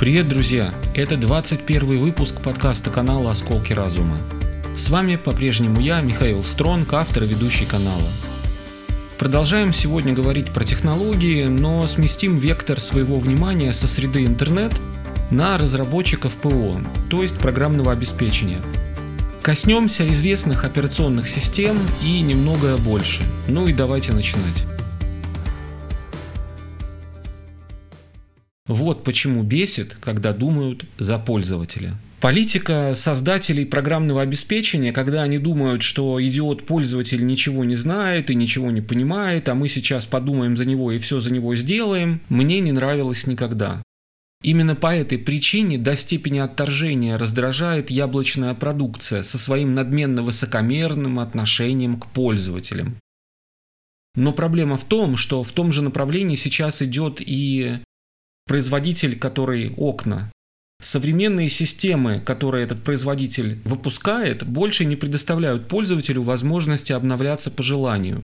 Привет, друзья! Это 21 выпуск подкаста канала «Осколки разума». С вами по-прежнему я, Михаил Стронг, автор и ведущий канала. Продолжаем сегодня говорить про технологии, но сместим вектор своего внимания со среды интернет на разработчиков ПО, то есть программного обеспечения. Коснемся известных операционных систем и немного больше. Ну и давайте начинать. Вот почему бесит, когда думают за пользователя. Политика создателей программного обеспечения, когда они думают, что идиот-пользователь ничего не знает и ничего не понимает, а мы сейчас подумаем за него и все за него сделаем, мне не нравилось никогда. Именно по этой причине до степени отторжения раздражает яблочная продукция со своим надменно высокомерным отношением к пользователям. Но проблема в том, что в том же направлении сейчас идет и производитель, который окна. Современные системы, которые этот производитель выпускает, больше не предоставляют пользователю возможности обновляться по желанию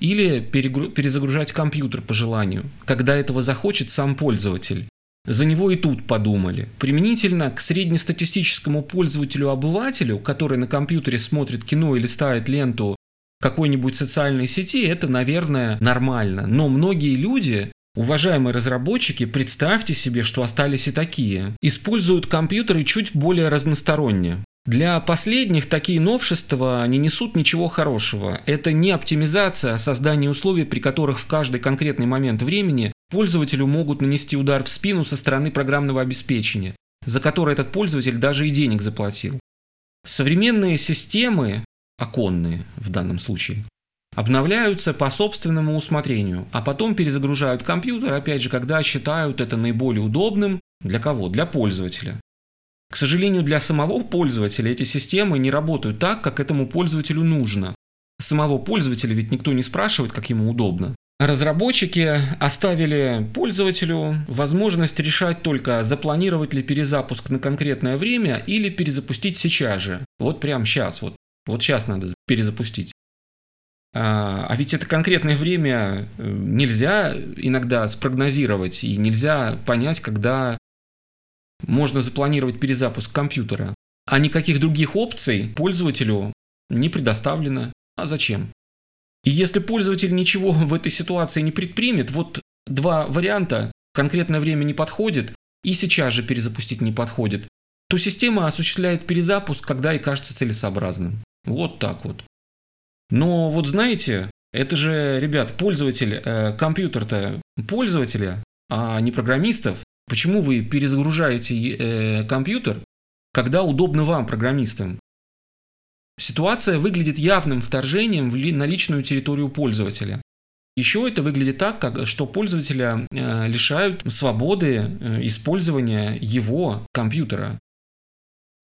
или перезагружать компьютер по желанию, когда этого захочет сам пользователь. За него и тут подумали. Применительно к среднестатистическому пользователю-обывателю, который на компьютере смотрит кино или ставит ленту какой-нибудь социальной сети, это, наверное, нормально. Но многие люди Уважаемые разработчики, представьте себе, что остались и такие. Используют компьютеры чуть более разносторонне. Для последних такие новшества не несут ничего хорошего. Это не оптимизация, а создание условий, при которых в каждый конкретный момент времени пользователю могут нанести удар в спину со стороны программного обеспечения, за которое этот пользователь даже и денег заплатил. Современные системы, оконные в данном случае, обновляются по собственному усмотрению, а потом перезагружают компьютер, опять же, когда считают это наиболее удобным для кого? Для пользователя. К сожалению, для самого пользователя эти системы не работают так, как этому пользователю нужно. Самого пользователя ведь никто не спрашивает, как ему удобно. Разработчики оставили пользователю возможность решать только, запланировать ли перезапуск на конкретное время или перезапустить сейчас же. Вот прямо сейчас, вот, вот сейчас надо перезапустить. А, а ведь это конкретное время э, нельзя иногда спрогнозировать, и нельзя понять, когда можно запланировать перезапуск компьютера. А никаких других опций пользователю не предоставлено. А зачем? И если пользователь ничего в этой ситуации не предпримет, вот два варианта, конкретное время не подходит, и сейчас же перезапустить не подходит, то система осуществляет перезапуск, когда и кажется целесообразным. Вот так вот. Но вот знаете, это же, ребят, пользователь, э, компьютер-то пользователя, а не программистов. Почему вы перезагружаете э, компьютер, когда удобно вам, программистам? Ситуация выглядит явным вторжением в ли, на личную территорию пользователя. Еще это выглядит так, как, что пользователя э, лишают свободы э, использования его компьютера.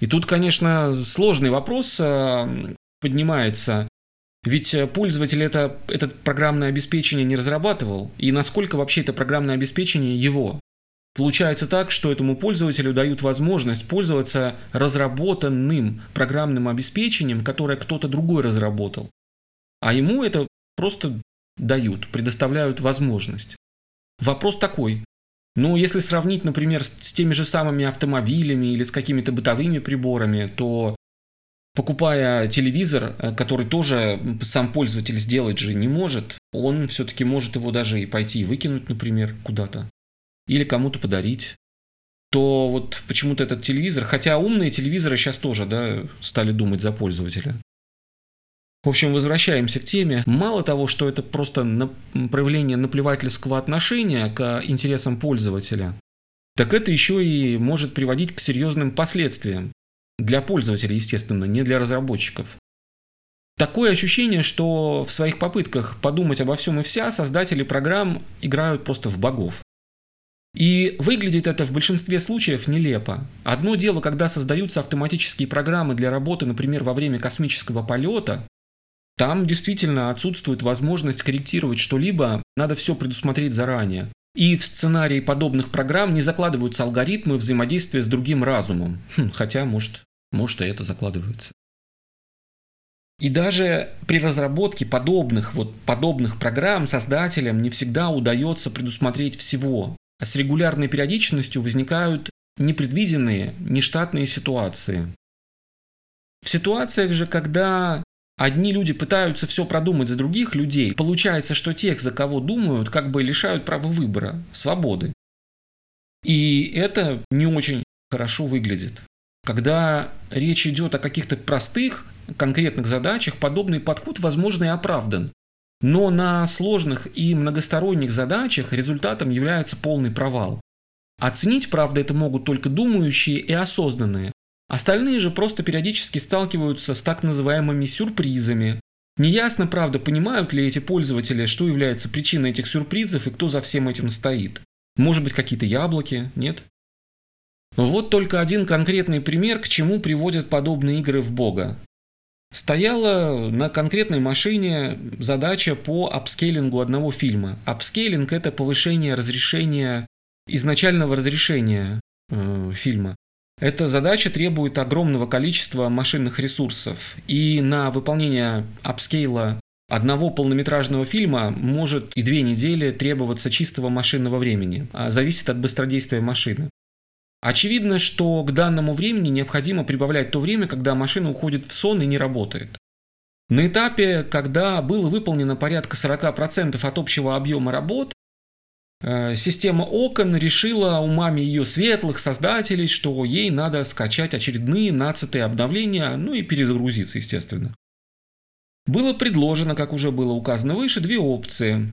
И тут, конечно, сложный вопрос э, поднимается. Ведь э, пользователь это, это программное обеспечение не разрабатывал, и насколько вообще это программное обеспечение его. Получается так, что этому пользователю дают возможность пользоваться разработанным программным обеспечением, которое кто-то другой разработал. А ему это просто дают, предоставляют возможность. Вопрос такой. Ну, если сравнить, например, с теми же самыми автомобилями или с какими-то бытовыми приборами, то покупая телевизор, э, который тоже сам пользователь сделать же не может, он все-таки может его даже и пойти и выкинуть, например, куда-то. Или кому-то подарить. То вот почему-то этот телевизор, хотя умные телевизоры сейчас тоже, да, стали думать за пользователя. В общем, возвращаемся к теме. Мало того, что это просто проявление наплевательского отношения к интересам пользователя, так это еще и может приводить к серьезным последствиям. Для пользователей, естественно, не для разработчиков. Такое ощущение, что в своих попытках подумать обо всем и вся создатели программ играют просто в богов. И выглядит это в большинстве случаев нелепо. Одно дело, когда создаются автоматические программы для работы, например, во время космического полета, там действительно отсутствует возможность корректировать что-либо, надо все предусмотреть заранее. И в сценарии подобных программ не закладываются алгоритмы взаимодействия с другим разумом. Хм, хотя, может, может, и это закладывается. И даже при разработке подобных, вот, подобных программ создателям не всегда удается предусмотреть всего. А с регулярной периодичностью возникают непредвиденные, нештатные ситуации. В ситуациях же, когда одни люди пытаются все продумать за других людей, получается, что тех, за кого думают, как бы лишают права выбора, свободы. И это не очень хорошо выглядит. Когда речь идет о каких-то простых, конкретных задачах, подобный подход, возможно, и оправдан. Но на сложных и многосторонних задачах результатом является полный провал. Оценить, правда, это могут только думающие и осознанные. Остальные же просто периодически сталкиваются с так называемыми сюрпризами. Неясно, правда, понимают ли эти пользователи, что является причиной этих сюрпризов и кто за всем этим стоит. Может быть, какие-то яблоки, нет? Вот только один конкретный пример, к чему приводят подобные игры в Бога. Стояла на конкретной машине задача по апскейлингу одного фильма. Апскейлинг – это повышение разрешения, изначального разрешения э, фильма. Эта задача требует огромного количества машинных ресурсов. И на выполнение апскейла одного полнометражного фильма может и две недели требоваться чистого машинного времени. А зависит от быстродействия машины. Очевидно, что к данному времени необходимо прибавлять то время, когда машина уходит в сон и не работает. На этапе, когда было выполнено порядка 40% от общего объема работ, э, система окон решила умами ее светлых создателей, что ей надо скачать очередные нацатые обновления, ну и перезагрузиться, естественно. Было предложено, как уже было указано выше, две опции.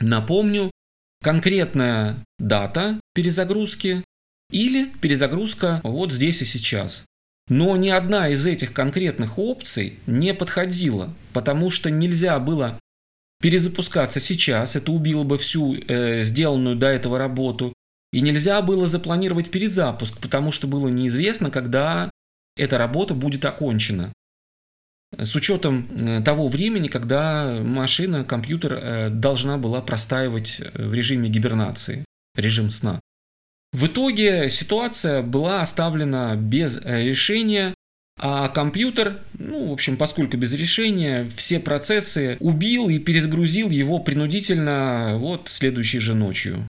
Напомню, конкретная дата перезагрузки или перезагрузка вот здесь и сейчас. Но ни одна из этих конкретных опций не подходила, потому что нельзя было перезапускаться сейчас, это убило бы всю э, сделанную до этого работу, и нельзя было запланировать перезапуск, потому что было неизвестно, когда эта работа будет окончена. С учетом э, того времени, когда машина, компьютер э, должна была простаивать в режиме гибернации, режим сна. В итоге ситуация была оставлена без э, решения, а компьютер, ну, в общем, поскольку без решения, все процессы убил и перезагрузил его принудительно вот следующей же ночью.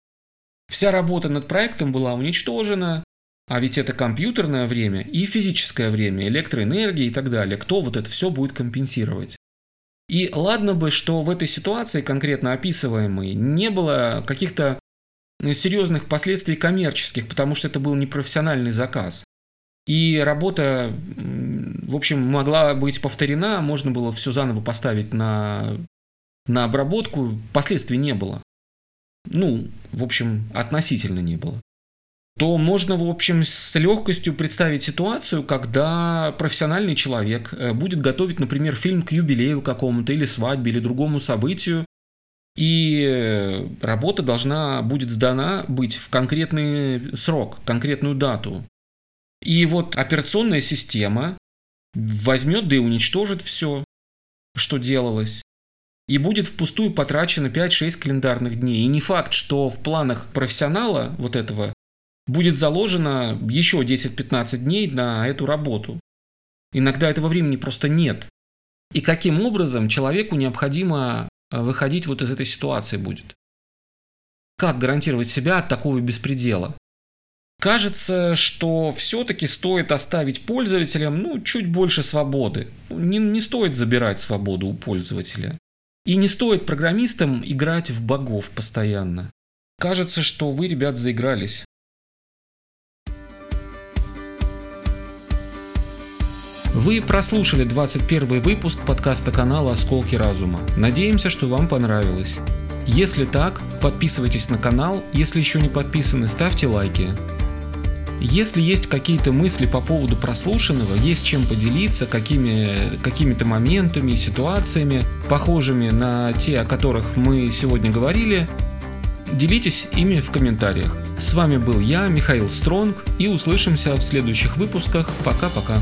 Вся работа над проектом была уничтожена, а ведь это компьютерное время и физическое время, электроэнергия и так далее. Кто вот это все будет компенсировать? И ладно бы, что в этой ситуации, конкретно описываемой, не было каких-то серьезных последствий коммерческих, потому что это был непрофессиональный заказ. И работа, в общем, могла быть повторена, можно было все заново поставить на, на обработку, последствий не было. Ну, в общем, относительно не было. То можно, в общем, с легкостью представить ситуацию, когда профессиональный человек э, будет готовить, например, фильм к юбилею какому-то или свадьбе или другому событию, и работа должна будет сдана быть в конкретный срок, конкретную дату. И вот операционная система возьмет да и уничтожит все, что делалось. И будет впустую потрачено 5-6 календарных дней. И не факт, что в планах профессионала вот этого будет заложено еще 10-15 дней на эту работу. Иногда этого времени просто нет. И каким образом человеку необходимо Э, выходить вот из этой ситуации будет. Как гарантировать себя от такого беспредела? Кажется, что все-таки стоит оставить пользователям ну, чуть больше свободы. Не, не стоит забирать свободу у пользователя. И не стоит программистам играть в богов постоянно. Кажется, что вы, ребят, заигрались. Вы прослушали 21 выпуск подкаста канала «Осколки разума». Надеемся, что вам понравилось. Если так, подписывайтесь на канал, если еще не подписаны, ставьте лайки. Если есть какие-то мысли по поводу прослушанного, есть чем поделиться, какими, какими-то моментами, ситуациями, похожими на те, о которых мы сегодня говорили, делитесь ими в комментариях. С вами был я, Михаил Стронг, и услышимся в следующих выпусках. Пока-пока.